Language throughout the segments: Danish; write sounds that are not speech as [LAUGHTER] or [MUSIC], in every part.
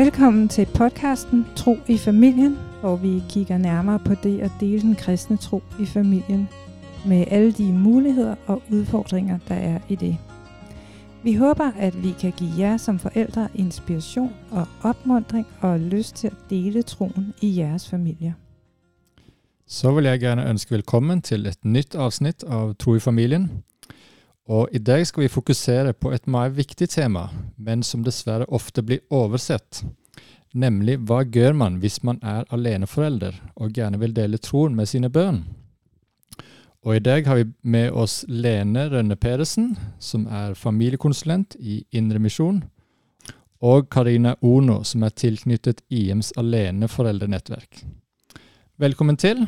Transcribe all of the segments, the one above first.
Velkommen til podcasten Tro i familien, hvor vi kigger nærmere på det at dele den kristne tro i familien med alle de muligheder og udfordringer, der er i det. Vi håber, at vi kan give jer som forældre inspiration og opmundring og lyst til at dele troen i jeres familier. Så vil jeg gerne ønske velkommen til et nyt afsnit av Tro i familien. Og i dag skal vi fokusere på et meget vigtigt tema, men som dessverre ofte blir oversett. Nemlig hva gjør man hvis man er aleneforelder og gerne vil dele troen med sine børn? Og i dag har vi med oss Lene Rønne Pedersen, som er familiekonsulent i Indre Mission, og Karina Ono, som er tilknyttet IMs aleneforeldrenettverk. Velkommen til.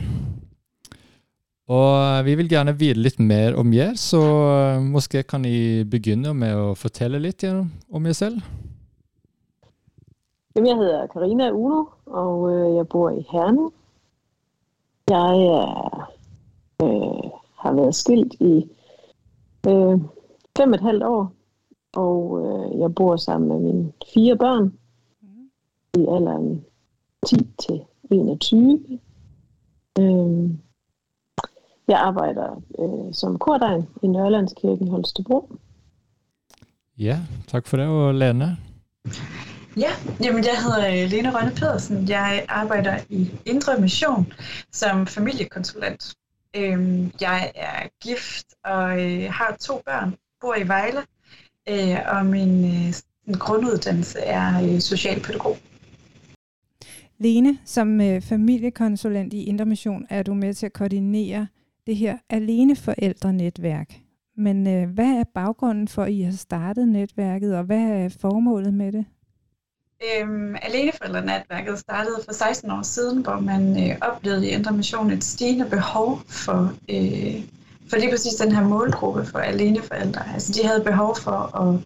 Og eh, vi vil gjerne vite litt mer om dere, så eh, kanskje kan dere begynne med å fortelle litt om dere selv. Jamen, jeg hedder Karina Uno, og øh, jeg bor i Herning. Jeg er, øh, har været skilt i øh, fem og et halvt år, og øh, jeg bor sammen med mine fire børn i alderen 10 til 21. Øh, jeg arbejder øh, som kordegn i Nørlandskirken i Holstebro. Ja, tak for det, og Lene. Ja, jamen jeg hedder Lene Rønne Pedersen. Jeg arbejder i Indre Mission som familiekonsulent. Øhm, jeg er gift og øh, har to børn, bor i Vejle, øh, og min, min grunduddannelse er socialpædagog. Lene, som familiekonsulent i Indre Mission er du med til at koordinere det her alene forældrenetværk. Men øh, hvad er baggrunden for, at I har startet netværket, og hvad er formålet med det? Øhm, Aleneforældrenetværket startede for 16 år siden, hvor man øh, oplevede i Indre Mission et stigende behov for, øh, for lige præcis den her målgruppe for aleneforældre. Altså de havde behov for at,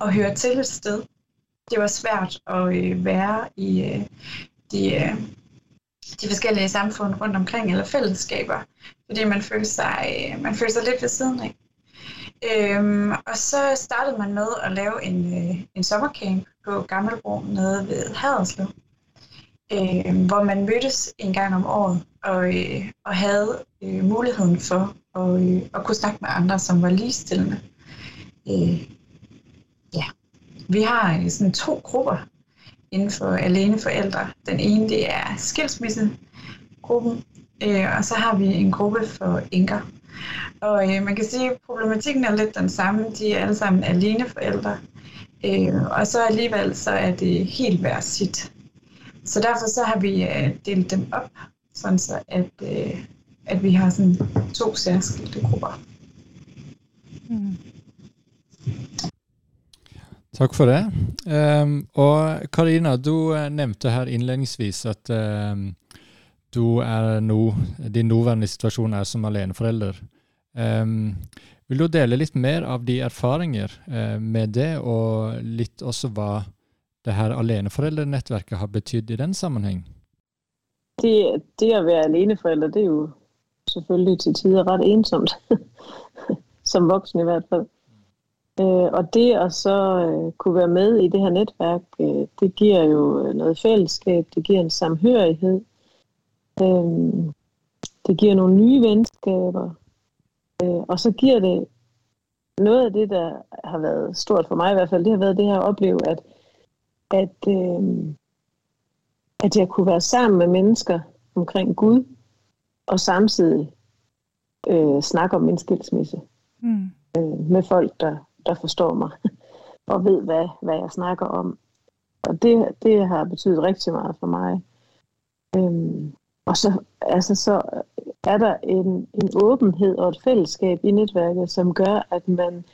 at høre til et sted. Det var svært at øh, være i øh, de, øh, de forskellige samfund rundt omkring, eller fællesskaber, fordi man følte sig, øh, man følte sig lidt ved siden af. Øhm, og så startede man med at lave en, øh, en sommercamp på Gammelbro nede ved Haderslev, øh, hvor man mødtes en gang om året og, øh, og havde øh, muligheden for at, øh, at kunne snakke med andre, som var ligestillende. Øh, ja. Vi har øh, sådan to grupper inden for alene forældre. Den ene det er skilsmissegruppen, øh, og så har vi en gruppe for enker. Og øh, man kan sige, at problematikken er lidt den samme. De er alle sammen alene forældre. Øh, og så alligevel så er det helt hver sit. Så derfor så har vi øh, delt dem op, sådan så at, øh, at vi har sådan to særskilte grupper. Mm. Tak for det. Um, og Karina, du øh, nævnte nevnte her innledningsvis at um, du er nå, din nåværende situasjon er som aleneforelder. Um, vil du dele litt mer av de erfaringer uh, med det, og litt også hva det her aleneforeldrenettverket har betydd i den sammenhæng? Det, det at være aleneforælder, det er jo selvfølgelig til tider ret ensomt. [LAUGHS] som voksen i hvert fald. Øh, og det at så øh, kunne være med i det her netværk, øh, det giver jo noget fællesskab, det giver en samhørighed, øh, det giver nogle nye venskaber, øh, og så giver det noget af det, der har været stort for mig i hvert fald, det har været det her at opleve, at, at, øh, at jeg kunne være sammen med mennesker omkring Gud, og samtidig øh, snakke om min skilsmisse mm. øh, med folk, der der forstår mig [LAUGHS] og ved, hvad, hvad jeg snakker om. Og det, det har betydet rigtig meget for mig. Øhm, og så, altså, så er der en, en åbenhed og et fællesskab i netværket, som gør, at man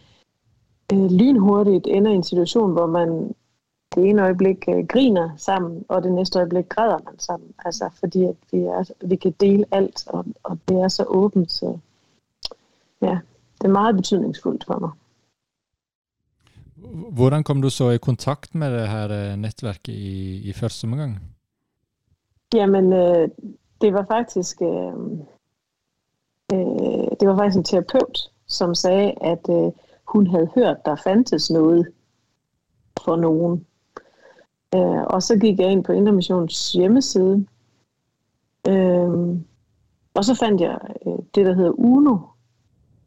øh, lynhurtigt ender i en situation, hvor man det ene øjeblik øh, griner sammen, og det næste øjeblik græder man sammen. Altså, fordi at vi, er, vi kan dele alt, og, og det er så åbent. Så ja, det er meget betydningsfuldt for mig. Hvordan kom du så i kontakt med det her eh, netværket i, i første omgang? Jamen, øh, det var faktisk øh, øh, det var faktisk en terapeut, som sagde, at øh, hun havde hørt, der fandtes noget for nogen. Øh, og så gik jeg ind på Intermissions hjemmeside, øh, og så fandt jeg øh, det, der hedder UNO,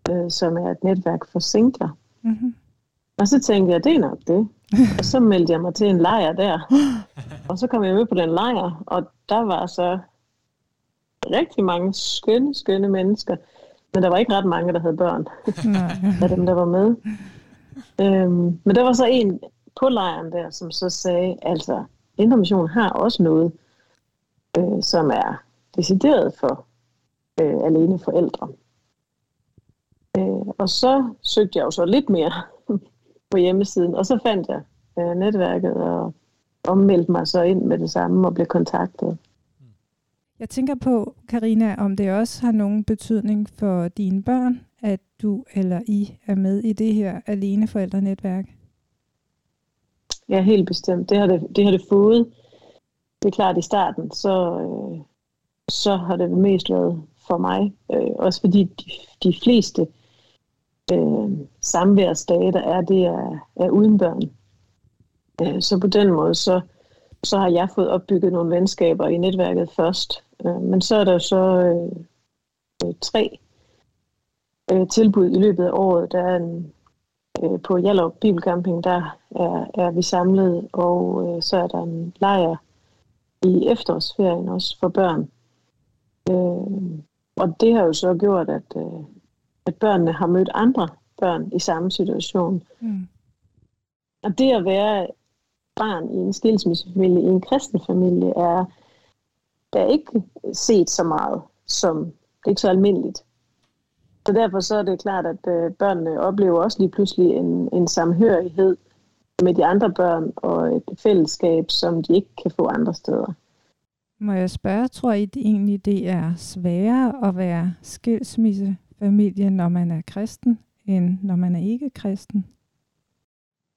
øh, som er et netværk for singler. Mm-hmm. Og så tænkte jeg, det er nok det. [LAUGHS] og så meldte jeg mig til en lejr der. [GASPS] og så kom jeg med på den lejr, og der var så rigtig mange skønne, skønne mennesker. Men der var ikke ret mange, der havde børn af dem, der var med. Øhm, men der var så en på lejren der, som så sagde, altså, Intermission har også noget, øh, som er decideret for øh, alene forældre. Øh, og så søgte jeg jo så lidt mere [LAUGHS] på hjemmesiden, og så fandt jeg øh, netværket og ommeldte mig så ind med det samme og blev kontaktet. Jeg tænker på, Karina, om det også har nogen betydning for dine børn, at du eller I er med i det her alene forældrenetværk? Ja, helt bestemt. Det har det, det har det fået. Det er klart, i starten, så, øh, så har det mest været for mig. Øh, også fordi de, de fleste øh, samværsdage, der er, det er, er uden børn. Øh, så på den måde, så, så har jeg fået opbygget nogle venskaber i netværket først. Øh, men så er der så øh, øh, tre øh, tilbud i løbet af året. Der er en, øh, på Jallup Bibelcamping, der er, er vi samlet, og øh, så er der en lejr i efterårsferien også for børn. Øh, og det har jo så gjort, at, øh, at børnene har mødt andre børn i samme situation. Mm. Og det at være barn i en skilsmissefamilie, i en kristen familie, er, er ikke set så meget som, det er ikke så almindeligt. Så derfor så er det klart, at øh, børnene oplever også lige pludselig en, en samhørighed med de andre børn og et fællesskab, som de ikke kan få andre steder. Må jeg spørge, tror I det egentlig, det er sværere at være skilsmissefamilie, når man er kristen, end når man er ikke kristen?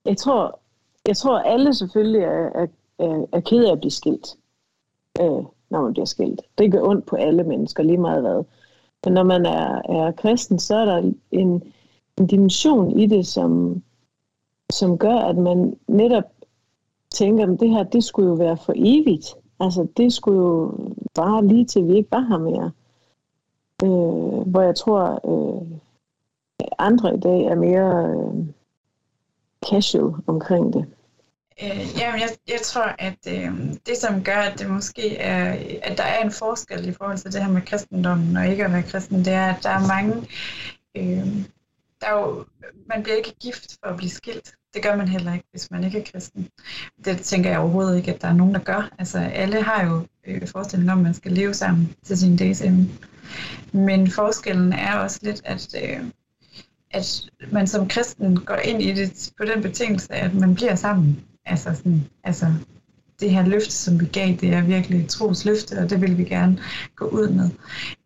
Jeg tror, jeg tror alle selvfølgelig er, er, er ked af at blive skilt, øh, når man bliver skilt. Det gør ondt på alle mennesker, lige meget hvad. Men når man er, er kristen, så er der en, en dimension i det, som, som gør, at man netop tænker, at det her, det skulle jo være for evigt. Altså, det skulle jo bare lige til, vi ikke var her mere. Øh, hvor jeg tror, øh, andre i dag er mere øh, casual omkring det. Øh, jamen, jeg, jeg tror, at øh, det, som gør, at det måske er, at der er en forskel i forhold til det her med kristendommen og ikke at være kristen, det er, at der er mange, øh, der er jo, man bliver ikke gift for at blive skilt. Det gør man heller ikke, hvis man ikke er kristen. Det tænker jeg overhovedet ikke, at der er nogen, der gør. Altså, alle har jo øh, forestilling om, at man skal leve sammen til sin dages ende. Men forskellen er også lidt, at, øh, at man som kristen går ind i det på den betingelse, at man bliver sammen. Altså, sådan, altså det her løfte, som vi gav, det er virkelig et trosløfte, og det vil vi gerne gå ud med.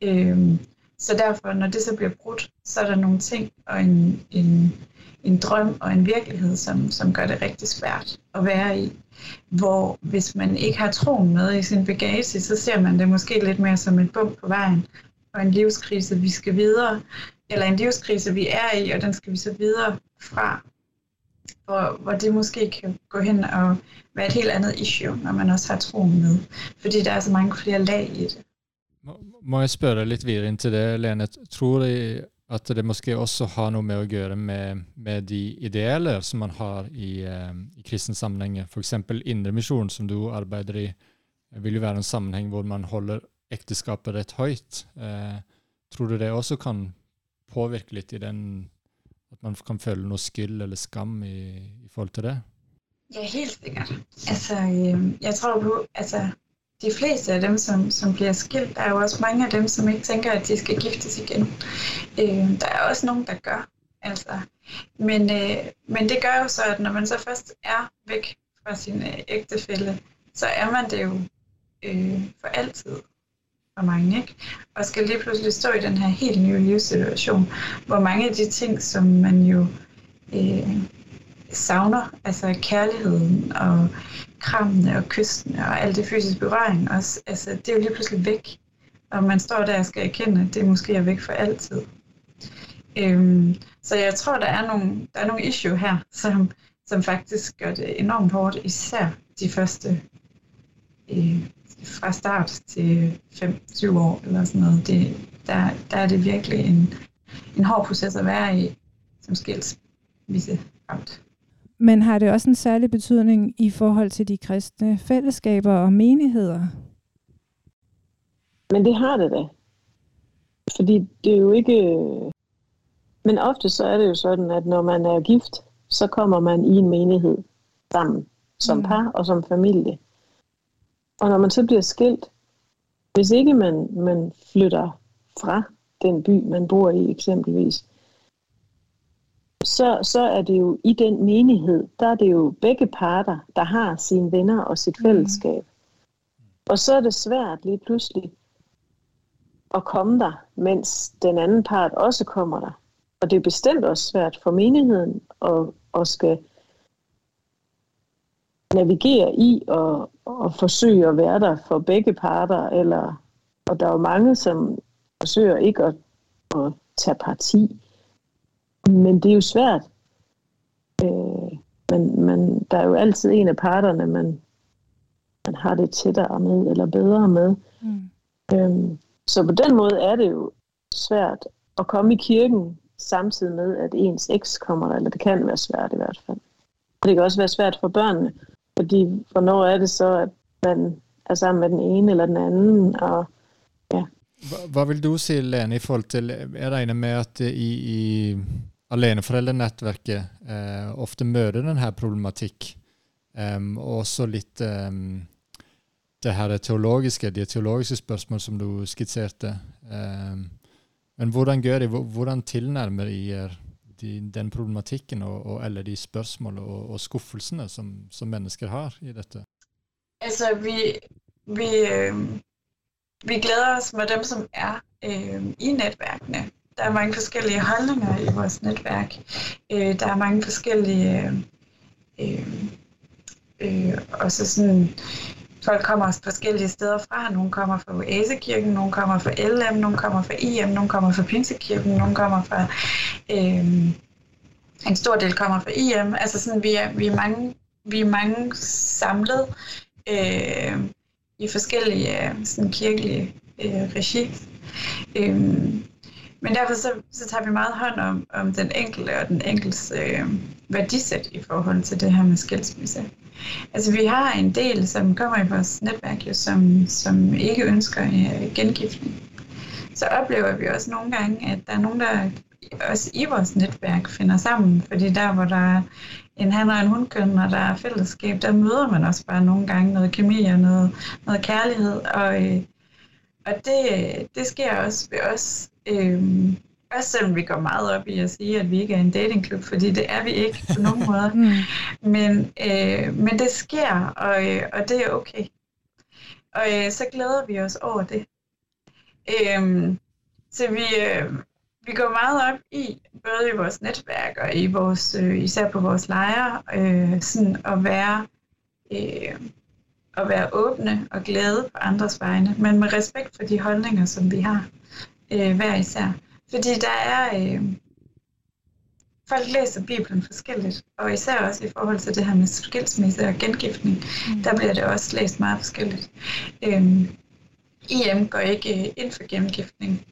Øhm, så derfor, når det så bliver brudt, så er der nogle ting og en, en, en drøm og en virkelighed, som, som gør det rigtig svært at være i. Hvor hvis man ikke har troen med i sin bagage, så ser man det måske lidt mere som et bump på vejen og en livskrise, vi skal videre, eller en livskrise, vi er i, og den skal vi så videre fra hvor, hvor det måske kan gå hen og være et helt andet issue, når man også har troen med, fordi der er så mange flere lag i det. Må jeg spørge lidt videre ind til det, Lene? Tror du at det måske også har noget med at gøre med, med de idealer, som man har i, eh, i kristne sammenhænger? For eksempel Indremission, som du arbejder i, eh, vil jo være en sammenhæng, hvor man holder ægteskabet ret højt. Eh, tror du det også kan påvirke lidt i den man kan føle noget skyld eller skam i, i forhold til det? Ja, helt sikkert. Altså, øh, jeg tror på, altså, de fleste af dem, som, som bliver skilt, der er jo også mange af dem, som ikke tænker, at de skal giftes igen. Øh, der er også nogen, der gør. Altså. Men, øh, men det gør jo så, at når man så først er væk fra sin øh, ægtefælle, så er man det jo øh, for altid for mange, ikke? Og skal lige pludselig stå i den her helt nye livssituation, hvor mange af de ting, som man jo øh, savner, altså kærligheden og krammene og kysten og alt det fysiske berøring også, altså det er jo lige pludselig væk. Og man står der og skal erkende, at det måske er væk for altid. Øhm, så jeg tror, der er nogle, der er nogle issue her, som, som faktisk gør det enormt hårdt, især de første øh, fra start til 5-7 år eller sådan noget. Det, der, der er det virkelig en, en hård proces at være i som skilsmisseramt. Men har det også en særlig betydning i forhold til de kristne fællesskaber og menigheder? Men det har det da. Fordi det er jo ikke... Men ofte så er det jo sådan, at når man er gift, så kommer man i en menighed sammen som mm. par og som familie. Og når man så bliver skilt, hvis ikke man, man flytter fra den by, man bor i eksempelvis, så, så er det jo i den menighed, der er det jo begge parter, der har sine venner og sit mm. fællesskab. Mm. Og så er det svært lige pludselig at komme der, mens den anden part også kommer der. Og det er bestemt også svært for menigheden at, at skal navigere i og, og forsøge at være der for begge parter. Eller, og der er jo mange, som forsøger ikke at, at tage parti. Men det er jo svært. Øh, men, men der er jo altid en af parterne, man, man har det tættere med, eller bedre med. Mm. Øhm, så på den måde er det jo svært at komme i kirken samtidig med, at ens eks kommer der, eller det kan være svært i hvert fald. Og det kan også være svært for børnene, fordi hvornår er det så, at man er sammen med den ene eller den anden, og ja. Hvad vil du sige, Lene, i forhold til, jeg regner med, at i, i aleneforeldrenettverket eh, ofte møter denne problematikk, um, og også litt um, det her teologiske, de teologiske spørsmål som du skitserte. Um, men hvordan gjør de, hvordan tilnærmer de de, den problematikken og, og alle de spørgsmål og, og skuffelsene som, som, mennesker har i dette? Altså, vi, vi, øh, vi glæder os med dem, som er øh, i netværkene. Der er mange forskellige holdninger i vores netværk. Øh, der er mange forskellige... Øh, øh, øh også sådan folk kommer også forskellige steder fra. Nogle kommer fra Oasekirken, nogle kommer fra LM, nogle kommer fra IM, nogle kommer fra Pinsekirken, nogle kommer fra... Øh, en stor del kommer fra IM. Altså sådan, vi er, vi er, mange, vi er mange samlet øh, i forskellige øh, sådan kirkelige øh, regi. Øh, men derfor så, så tager vi meget hånd om, om den enkelte og den enkeltes øh, værdisæt i forhold til det her med skilsmisse. Altså vi har en del, som kommer i vores netværk, jo, som, som ikke ønsker øh, gengiftning. Så oplever vi også nogle gange, at der er nogen, der også i vores netværk finder sammen, fordi der, hvor der er en han og en hundkøn, og der er fællesskab, der møder man også bare nogle gange noget kemi og noget, noget kærlighed, og, øh, og det, det sker også ved os. Øh, også selvom vi går meget op i at sige, at vi ikke er en datingklub, fordi det er vi ikke på nogen [LAUGHS] måde. Mm. Men, øh, men det sker, og, øh, og det er okay. Og øh, så glæder vi os over det. Øh, så vi, øh, vi går meget op i, både i vores netværk og i vores, øh, især på vores lejre, øh, sådan at være, øh, at være åbne og glade på andres vegne, men med respekt for de holdninger, som vi har øh, hver især. Fordi der er... Øh, folk læser Bibelen forskelligt, og især også i forhold til det her med skilsmisse og gengiftning, mm. der bliver det også læst meget forskelligt. Øh, IM går ikke ind for gengiftning,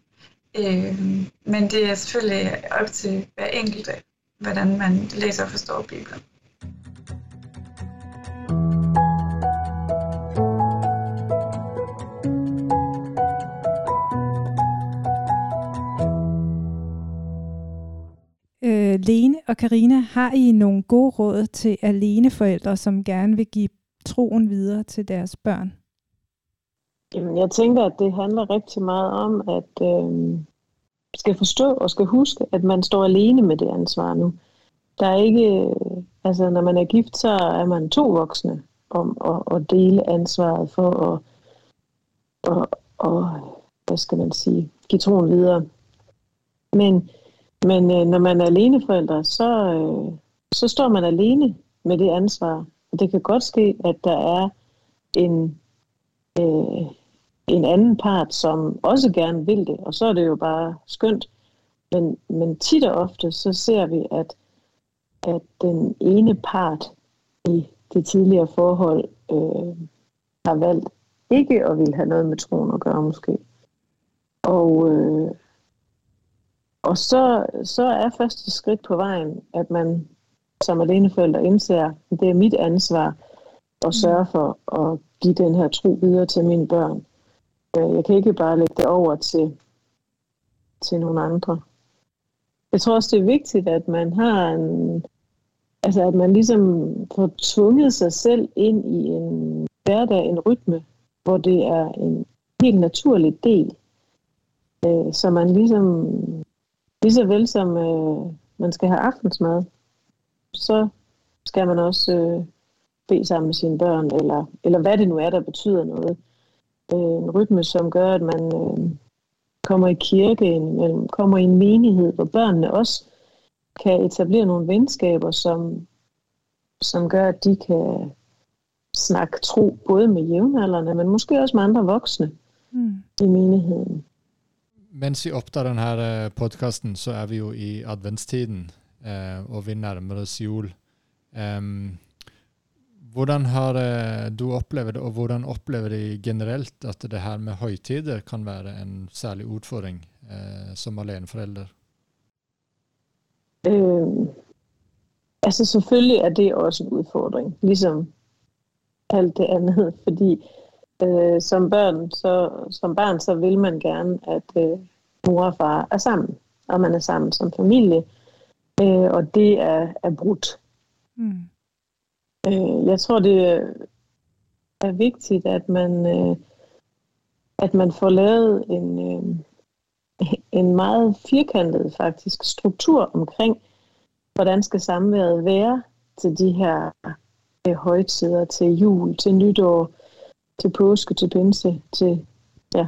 øh, men det er selvfølgelig op til hver enkelt, hvordan man læser og forstår Bibelen. Øh, Lene og Karina, har I nogle gode råd til aleneforældre, som gerne vil give troen videre til deres børn? Jamen, jeg tænker, at det handler rigtig meget om, at øh, skal forstå og skal huske, at man står alene med det ansvar nu. Der er ikke, øh, altså når man er gift, så er man to voksne om at, at dele ansvaret for at, og, og, hvad skal man sige, give troen videre. Men men øh, når man er aleneforælder, så, øh, så står man alene med det ansvar. Og det kan godt ske, at der er en, øh, en anden part, som også gerne vil det, og så er det jo bare skønt. Men, men tit og ofte, så ser vi, at, at den ene part i det tidligere forhold øh, har valgt ikke at ville have noget med troen at gøre måske. Og, øh, og så, så er første skridt på vejen, at man som aleneforælder indser, at det er mit ansvar at sørge for at give den her tro videre til mine børn. Øh, jeg kan ikke bare lægge det over til, til nogle andre. Jeg tror også, det er vigtigt, at man har en, altså at man ligesom får tvunget sig selv ind i en hverdag, en rytme, hvor det er en helt naturlig del. Øh, så man ligesom, lige så vel som øh, man skal have aftensmad, så skal man også øh, bede sammen med sine børn, eller, eller hvad det nu er, der betyder noget. Øh, en rytme, som gør, at man øh, kommer i kirke indimellem, kommer i en menighed, hvor børnene også kan etablere nogle venskaber, som, som gør, at de kan snakke tro både med jævnaldrende, men måske også med andre voksne mm. i menigheden. Mens vi opptar denne eh, podkasten, så er vi jo i adventstiden, eh, og vi nærmer oss jul. Um, hvordan har eh, du opplevd det, og hvordan opplever de generelt at det her med høytider kan være en særlig utfordring eh, som aleneforelder? Øh, altså selvfølgelig er det også en udfordring, ligesom alt det andet, fordi øh, som børn, så, som barn, så vil man gerne, at øh, mor og far er sammen, og man er sammen som familie, øh, og det er, er brudt. Mm. Øh, jeg tror, det er vigtigt, at man, øh, at man får lavet en, øh, en meget firkantet faktisk struktur omkring, hvordan skal samværet være til de her øh, højtider, til jul, til nytår, til påske, til pinse, til ja,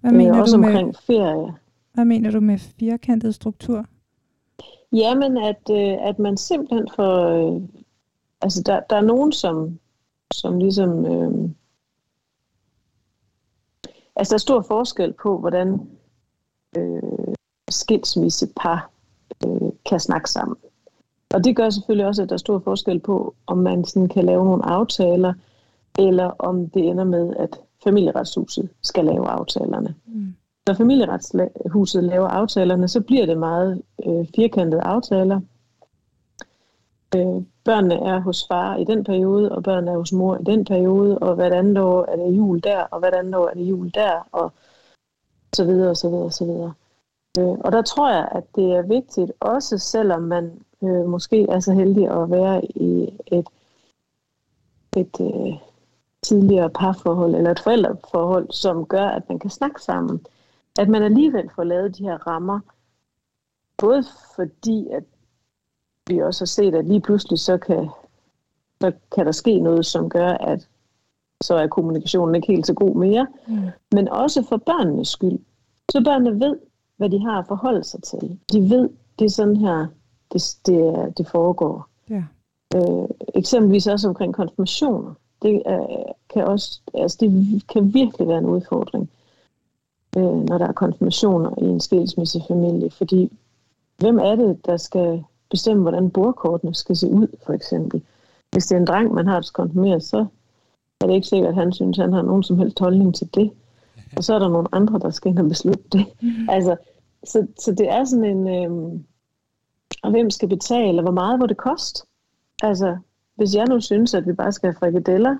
Hvad mener øh, også du med, omkring ferie. Hvad mener du med firkantet struktur? Jamen, at, øh, at man simpelthen får... Øh, altså, der, der er nogen, som, som ligesom... Øh, altså, der er stor forskel på, hvordan øh, skilsmissepar øh, kan snakke sammen. Og det gør selvfølgelig også, at der er stor forskel på, om man sådan kan lave nogle aftaler, eller om det ender med, at familieretshuset skal lave aftalerne. Mm. Når familieretshuset laver aftalerne, så bliver det meget øh, firkantede aftaler. Øh, børnene er hos far i den periode, og børnene er hos mor i den periode, og hvert andet år er det jul der, og hvert andet år er det jul der, og så videre, og så videre, og så videre. Øh, og der tror jeg, at det er vigtigt, også selvom man øh, måske er så heldig at være i et, et øh, tidligere parforhold, eller et forældreforhold, som gør, at man kan snakke sammen, at man alligevel får lavet de her rammer, både fordi, at vi også har set, at lige pludselig så kan, så kan der ske noget, som gør, at så er kommunikationen ikke helt så god mere, mm. men også for børnenes skyld. Så børnene ved, hvad de har at forholde sig til. De ved, det er sådan her, det, det, det foregår. Ja. Øh, eksempelvis også omkring konfirmationer. Det er, kan også, altså det kan virkelig være en udfordring øh, når der er konfirmationer i en skilsmissefamilie. Fordi hvem er det, der skal bestemme, hvordan bordkortene skal se ud, for eksempel? Hvis det er en dreng, man har til konfirmere, så er det ikke sikkert, at han synes, at han har nogen som helst holdning til det. Og så er der nogle andre, der skal ind og beslutte det. Mm. Altså, så, så det er sådan en... Øh, og hvem skal betale, og hvor meget må det koste? Altså, hvis jeg nu synes, at vi bare skal have frikadeller,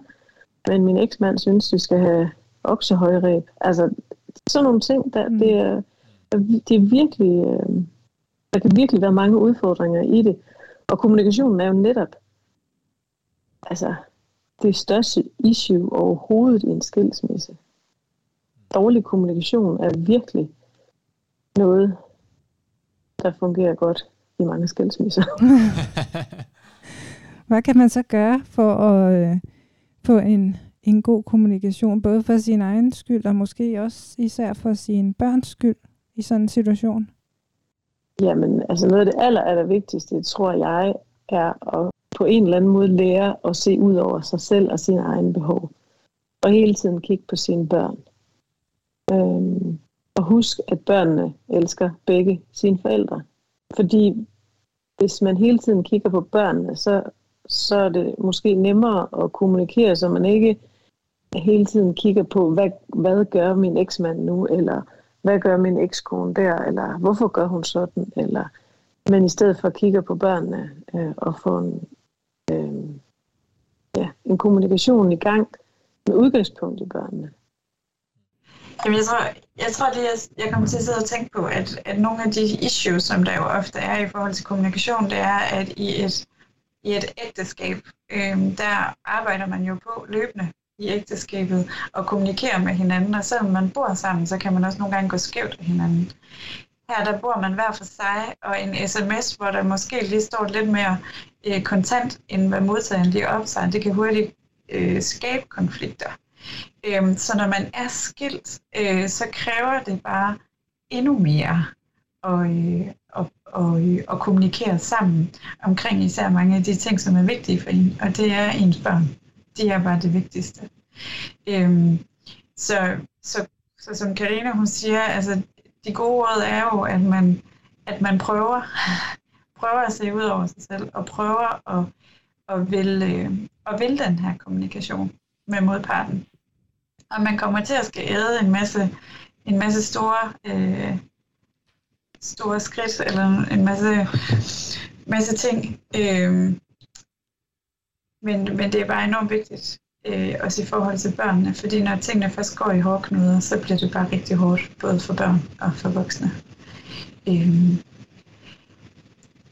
men min eksmand synes, at vi skal have oksehøjræb. Altså, sådan nogle ting, der, mm. det, er, det er virkelig, øh, der kan virkelig være mange udfordringer i det. Og kommunikationen er jo netop altså, det største issue overhovedet i en skilsmisse. Dårlig kommunikation er virkelig noget, der fungerer godt i mange skilsmisser. [LAUGHS] [LAUGHS] Hvad kan man så gøre for at øh, få en en god kommunikation, både for sin egen skyld, og måske også især for sin børns skyld i sådan en situation? Jamen, altså noget af det aller, aller vigtigste, tror jeg, er at på en eller anden måde lære at se ud over sig selv og sine egne behov. Og hele tiden kigge på sine børn. Øhm, og husk, at børnene elsker begge sine forældre. Fordi hvis man hele tiden kigger på børnene, så så er det måske nemmere at kommunikere, så man ikke hele tiden kigger på, hvad, hvad gør min eksmand nu, eller hvad gør min ekskone der, eller hvorfor gør hun sådan, eller men i stedet for kigger på børnene øh, og får en, øh, ja, en kommunikation i gang med udgangspunkt i børnene. Jamen, jeg tror, jeg tror det jeg, jeg kommer til at sidde og tænke på, at, at nogle af de issues, som der jo ofte er i forhold til kommunikation, det er, at i et, i et ægteskab, øh, der arbejder man jo på løbende i ægteskabet og kommunikere med hinanden, og selvom man bor sammen, så kan man også nogle gange gå skævt af hinanden. Her der bor man hver for sig, og en sms, hvor der måske lige står lidt mere øh, kontant, end hvad modtageren lige optager, det kan hurtigt øh, skabe konflikter. Øh, så når man er skilt, øh, så kræver det bare endnu mere og, øh, og, og, øh, og kommunikere sammen omkring især mange af de ting, som er vigtige for en, og det er ens børn. Det er bare det vigtigste. Øhm, så, så, så som Karina hun siger, altså de gode råd er jo, at man, at man prøver, [LAUGHS] prøver at se ud over sig selv, og prøver at, at, vil, øh, at vil den her kommunikation med modparten. Og man kommer til at skal æde en masse, en masse store, øh, store skridt, eller en masse, masse ting. Øh, men, men det er bare enormt vigtigt, øh, også i forhold til børnene, fordi når tingene først går i hårdknuder, så bliver det bare rigtig hårdt, både for børn og for voksne. Øh,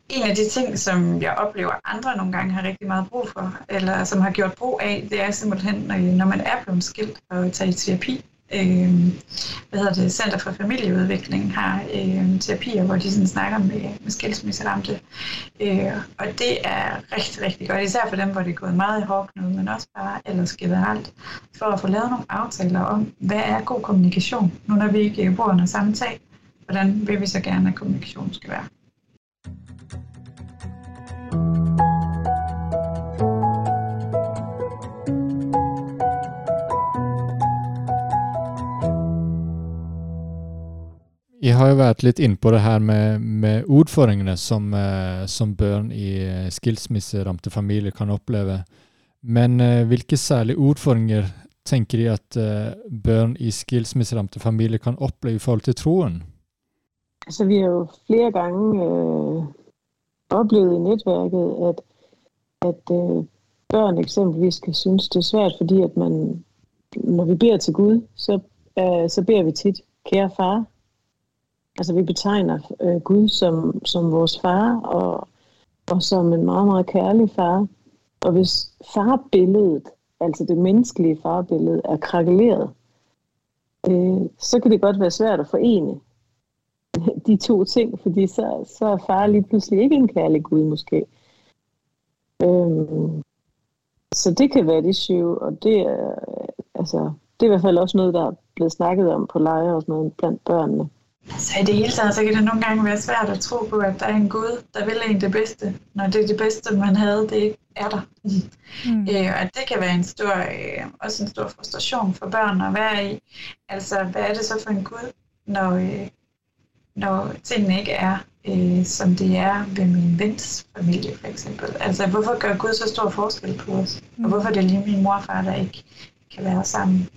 en af de ting, som jeg oplever andre nogle gange har rigtig meget brug for, eller som har gjort brug af, det er simpelthen, øh, når man er blevet skilt og tager i terapi. Øh, hvad hedder det, Center for Familieudvikling har øh, terapier, hvor de sådan snakker med, med skilsmisseramte. Øh, og det er rigtig, rigtig godt, især for dem, hvor det er gået meget i hårdknud, men også bare ellers generelt, for at få lavet nogle aftaler om, hvad er god kommunikation, nu når vi ikke bor under samme tag, hvordan vil vi så gerne, at kommunikation skal være. Jeg har jo vært litt inne på det her med, med ordføringene som, øh, som børn i øh, skilsmisseramte familier kan oppleve. Men øh, hvilke særlige ordføringer tenker de at børn i skilsmisseramte familier kan oppleve i forhold til troen? Altså, vi har jo flere gange øh, oplevet i netværket, at, at øh, børn eksempelvis kan synes, det er svært, fordi at man, når vi beder til Gud, så, øh, så beder vi tit, kære far, Altså vi betegner øh, Gud som, som vores far, og, og som en meget, meget kærlig far. Og hvis farbilledet, altså det menneskelige farbillede, er krakeleret, øh, så kan det godt være svært at forene [LAUGHS] de to ting, fordi så, så er far lige pludselig ikke en kærlig Gud måske. Øhm, så det kan være et issue, og det er, øh, altså, det er i hvert fald også noget, der er blevet snakket om på lejre og sådan noget blandt børnene. Så i det hele taget, så kan det nogle gange være svært at tro på, at der er en Gud, der vil en det bedste, når det er det bedste, man havde, det ikke er der. Mm. Øh, og det kan være en stor, øh, også en stor frustration for børn at være i. Altså, hvad er det så for en Gud, når, øh, når tingene ikke er, øh, som det er ved min vens familie, for eksempel. Altså, hvorfor gør Gud så stor forskel på os? Mm. Og hvorfor er det lige min mor og far, der ikke kan være sammen?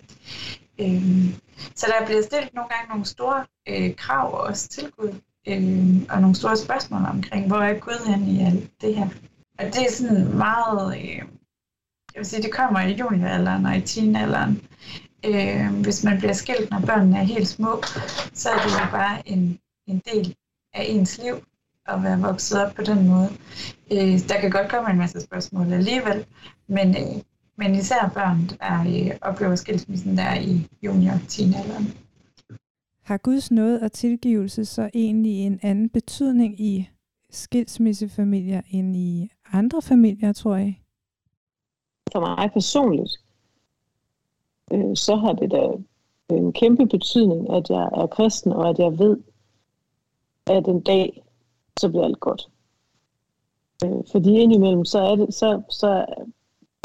Øh, så der bliver stillet nogle gange nogle store øh, krav også til Gud, øh, og nogle store spørgsmål omkring, hvor er Gud hen i alt det her. Og det er sådan meget, øh, jeg vil sige, det kommer i junioralderen og i teenalderen. Øh, hvis man bliver skilt, når børnene er helt små, så er det jo bare en, en del af ens liv at være vokset op på den måde. Øh, der kan godt komme en masse spørgsmål alligevel, men øh, men især børn, der øh, oplever skilsmissen der i junior teenalderen. Har Guds nåde og tilgivelse så egentlig en anden betydning i skilsmissefamilier end i andre familier, tror jeg? For mig personligt, øh, så har det da en kæmpe betydning, at jeg er kristen, og at jeg ved, at en dag, så bliver alt godt. Øh, fordi indimellem, så er det, så, så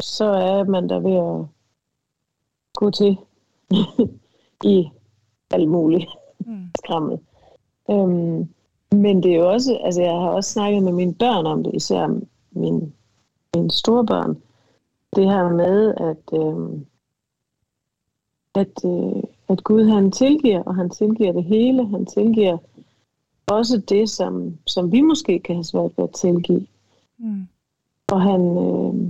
så er man der ved at gå til [LAUGHS] i alt muligt mm. [LAUGHS] skræmmel. Øhm, men det er jo også, altså jeg har også snakket med mine børn om det, især min ens storbørn. Det her med, at, øh, at, øh, at Gud han tilgiver, og han tilgiver det hele. Han tilgiver også det, som, som vi måske kan have svært ved at tilgive. Mm. Og han, øh,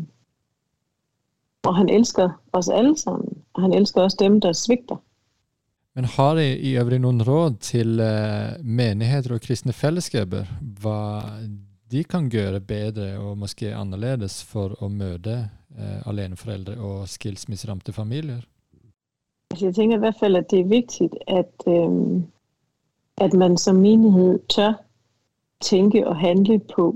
og han elsker os alle sammen, og han elsker også dem, der svigter. Men har I i øvrigt nogle råd til uh, menigheter og kristne fællesskaber, hvad de kan gøre bedre og måske anderledes for at møde uh, aleneforældre og skilsmisseramte familier? Altså jeg tænker i hvert fald, at det er vigtigt, at, øh, at man som menighed tør tænke og handle på,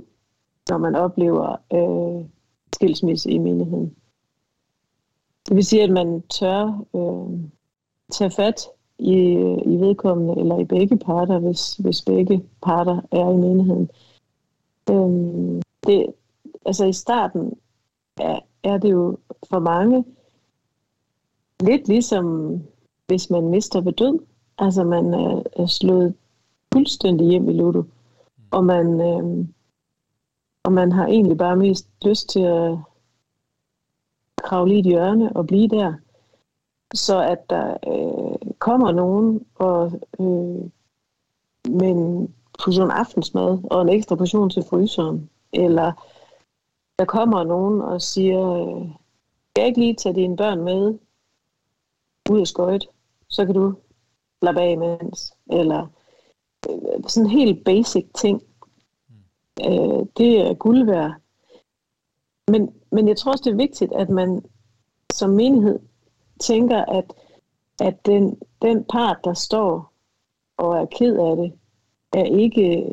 når man oplever øh, skilsmisse i menigheden. Det vil sige, at man tør øh, tage fat i, i vedkommende, eller i begge parter, hvis, hvis begge parter er i menigheden. Øh, det, altså i starten er, er det jo for mange lidt ligesom, hvis man mister ved død. Altså man er, er slået fuldstændig hjem i Ludo. Og man, øh, og man har egentlig bare mest lyst til at kravle i et hjørne og blive der. Så at der øh, kommer nogen og øh, med en portion aftensmad og en ekstra portion til fryseren, eller der kommer nogen og siger, øh, jeg ikke lige tage dine børn med ud af skøjt, så kan du slappe af imens, eller øh, sådan helt basic ting. Øh, det er guld værd. Men, men jeg tror også, det er vigtigt, at man som menighed tænker, at, at den, den part, der står og er ked af det, er ikke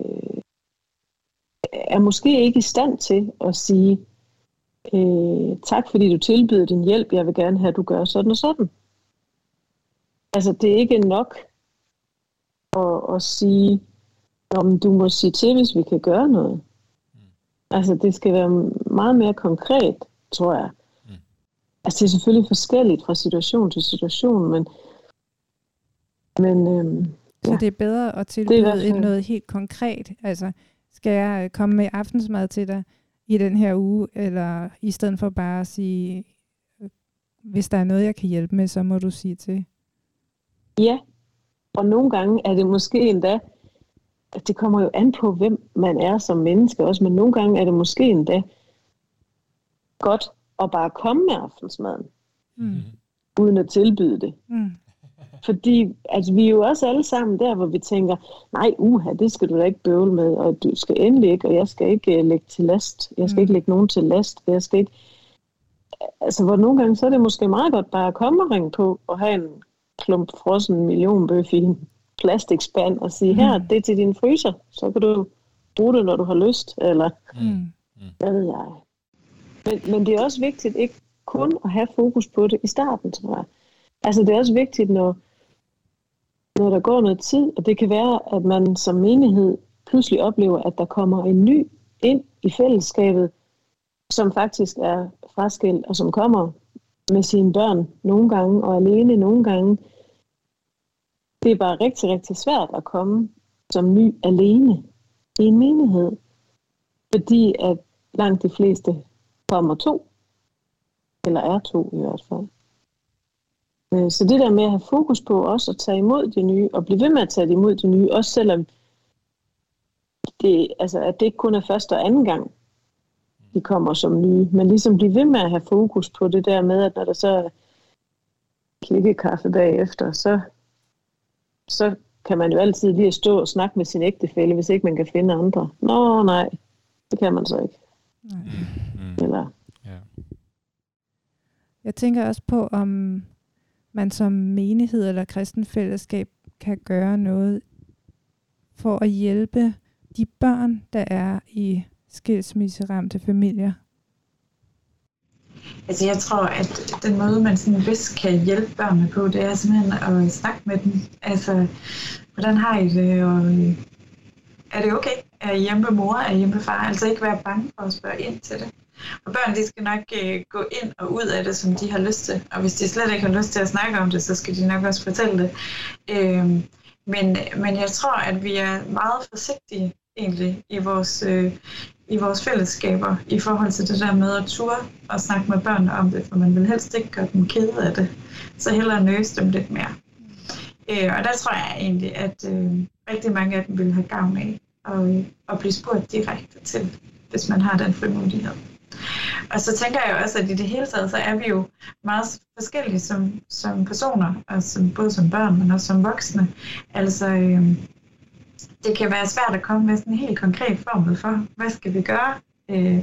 er måske ikke i stand til at sige, øh, tak fordi du tilbyder din hjælp, jeg vil gerne have, at du gør sådan og sådan. Altså, det er ikke nok at, at sige, om du må sige til, hvis vi kan gøre noget. Altså, det skal være meget mere konkret, tror jeg. Mm. Altså, det er selvfølgelig forskelligt fra situation til situation, men, men øhm, så ja. det er bedre at tilbyde fald... noget helt konkret. Altså, skal jeg komme med aftensmad til dig i den her uge, eller i stedet for bare at sige, hvis der er noget, jeg kan hjælpe med, så må du sige til. Ja, og nogle gange er det måske endda, det kommer jo an på, hvem man er som menneske også, men nogle gange er det måske endda godt at bare komme med aftensmaden, mm. uden at tilbyde det. Mm. Fordi altså, vi er jo også alle sammen der, hvor vi tænker, nej, uha, det skal du da ikke bøvle med, og du skal endelig ikke, og jeg skal ikke uh, lægge til last. Jeg skal mm. ikke lægge nogen til last. Jeg skal ikke... Altså, hvor nogle gange, så er det måske meget godt bare at komme og ringe på, og have en klump frossen millionbøf i en plastikspand og sige, her, mm. det er til din fryser, så kan du bruge det, når du har lyst, eller mm. mm. hvad ved jeg. Men, men det er også vigtigt ikke kun at have fokus på det i starten, tror jeg. Altså det er også vigtigt, når, når der går noget tid, og det kan være, at man som menighed pludselig oplever, at der kommer en ny ind i fællesskabet, som faktisk er fraskilt, og som kommer med sine børn nogle gange, og alene nogle gange. Det er bare rigtig, rigtig svært at komme som ny alene i en menighed, fordi at langt de fleste kommer to, eller er to i hvert fald. Øh, så det der med at have fokus på også at tage imod de nye, og blive ved med at tage imod de nye, også selvom det, altså, at det ikke kun er første og anden gang, de kommer som nye. Men ligesom blive ved med at have fokus på det der med, at når der så er klikkekaffe bagefter, så, så kan man jo altid lige stå og snakke med sin ægtefælle, hvis ikke man kan finde andre. Nå, nej, det kan man så ikke. Mm. mm. Eller... Ja. Jeg tænker også på, om man som menighed eller kristen fællesskab kan gøre noget for at hjælpe de børn, der er i skilsmisseramte familier? Altså jeg tror, at den måde, man sådan bedst kan hjælpe børnene på, det er simpelthen at snakke med dem. Altså, hvordan har I det, og øh, er det okay? Er I hjemme mor? Er I hjemme far? Altså ikke være bange for at spørge ind til det. Og børn, de skal nok øh, gå ind og ud af det, som de har lyst til. Og hvis de slet ikke har lyst til at snakke om det, så skal de nok også fortælle det. Øh, men, men jeg tror, at vi er meget forsigtige egentlig i vores, øh, i vores fællesskaber i forhold til det der med at ture og snakke med børn om det, for man vil helst ikke gøre dem kede af det. Så hellere nøse dem lidt mere. Øh, og der tror jeg egentlig, at øh, rigtig mange af dem vil have gavn af at, øh, at blive spurgt direkte til, hvis man har den frimodighed. Og så tænker jeg også, at i det hele taget, så er vi jo meget forskellige som, som personer, og som, både som børn, men også som voksne. Altså, øh, det kan være svært at komme med sådan en helt konkret formel for, hvad skal vi gøre? Øh,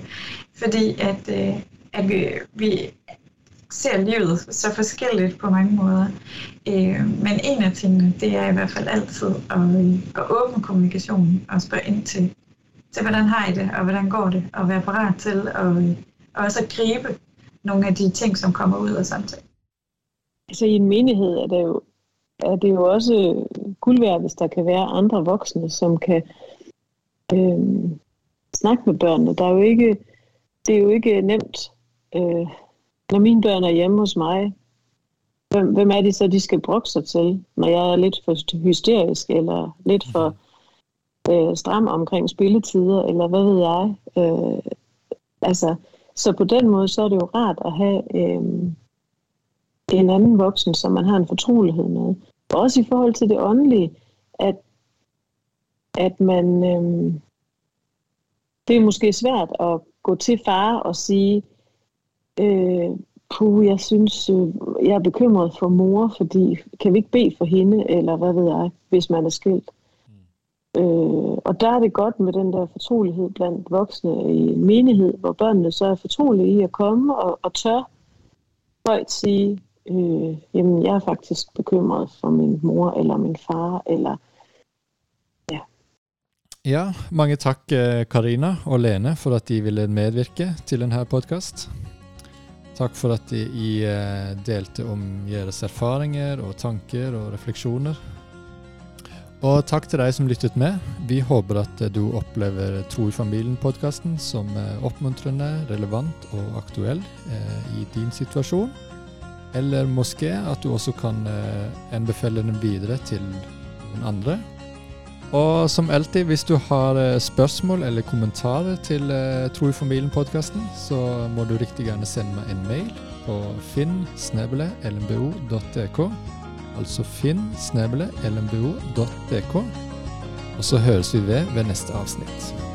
fordi at, øh, at vi, vi ser livet så forskelligt på mange måder. Øh, men en af tingene, det er i hvert fald altid at, at åbne kommunikationen og spørge ind til, til, hvordan har I det, og hvordan går det, og være parat til at og også at gribe nogle af de ting, som kommer ud af samtalen. Altså i en menighed er det jo, er det jo også guld værd, hvis der kan være andre voksne, som kan øh, snakke med børnene. Der er jo ikke, det er jo ikke nemt, øh, når mine børn er hjemme hos mig, hvem, hvem er det så, de skal brokke sig til, når jeg er lidt for hysterisk, eller lidt for øh, stram omkring spilletider, eller hvad ved jeg. Øh, altså, så på den måde, så er det jo rart at have øh, en anden voksen, som man har en fortrolighed med. Også i forhold til det åndelige, at, at man... Øh, det er måske svært at gå til far og sige, øh, puh, jeg synes, øh, jeg er bekymret for mor, fordi kan vi ikke bede for hende, eller hvad ved jeg, hvis man er skilt. Mm. Øh, og der er det godt med den der fortrolighed blandt voksne i en menighed, hvor børnene så er fortrolige i at komme og, og tør højt sige, øh, jamen jeg er faktisk bekymret for min mor eller min far, eller ja. Ja, mange tak eh, Karina og Lene for at de ville medvirke til denne podcast. Tak for at de I eh, delte om jeres erfaringer og tanker og refleksjoner. Og tak til dig som lyttet med. Vi håber at eh, du oplever Tro i familien-podcasten som opmuntrende, relevant og aktuell eh, i din situation. Eller måske at du også kan eh, anbefale den videre til noen andre. Og som alltid, hvis du har eh, spørsmål eller kommentarer til eh, Tro i familien-podkasten, så må du riktig gjerne sende meg en mail på finn.lmbo.dk. Altså finn.lmbo.dk. Og så høres vi ved ved neste avsnitt.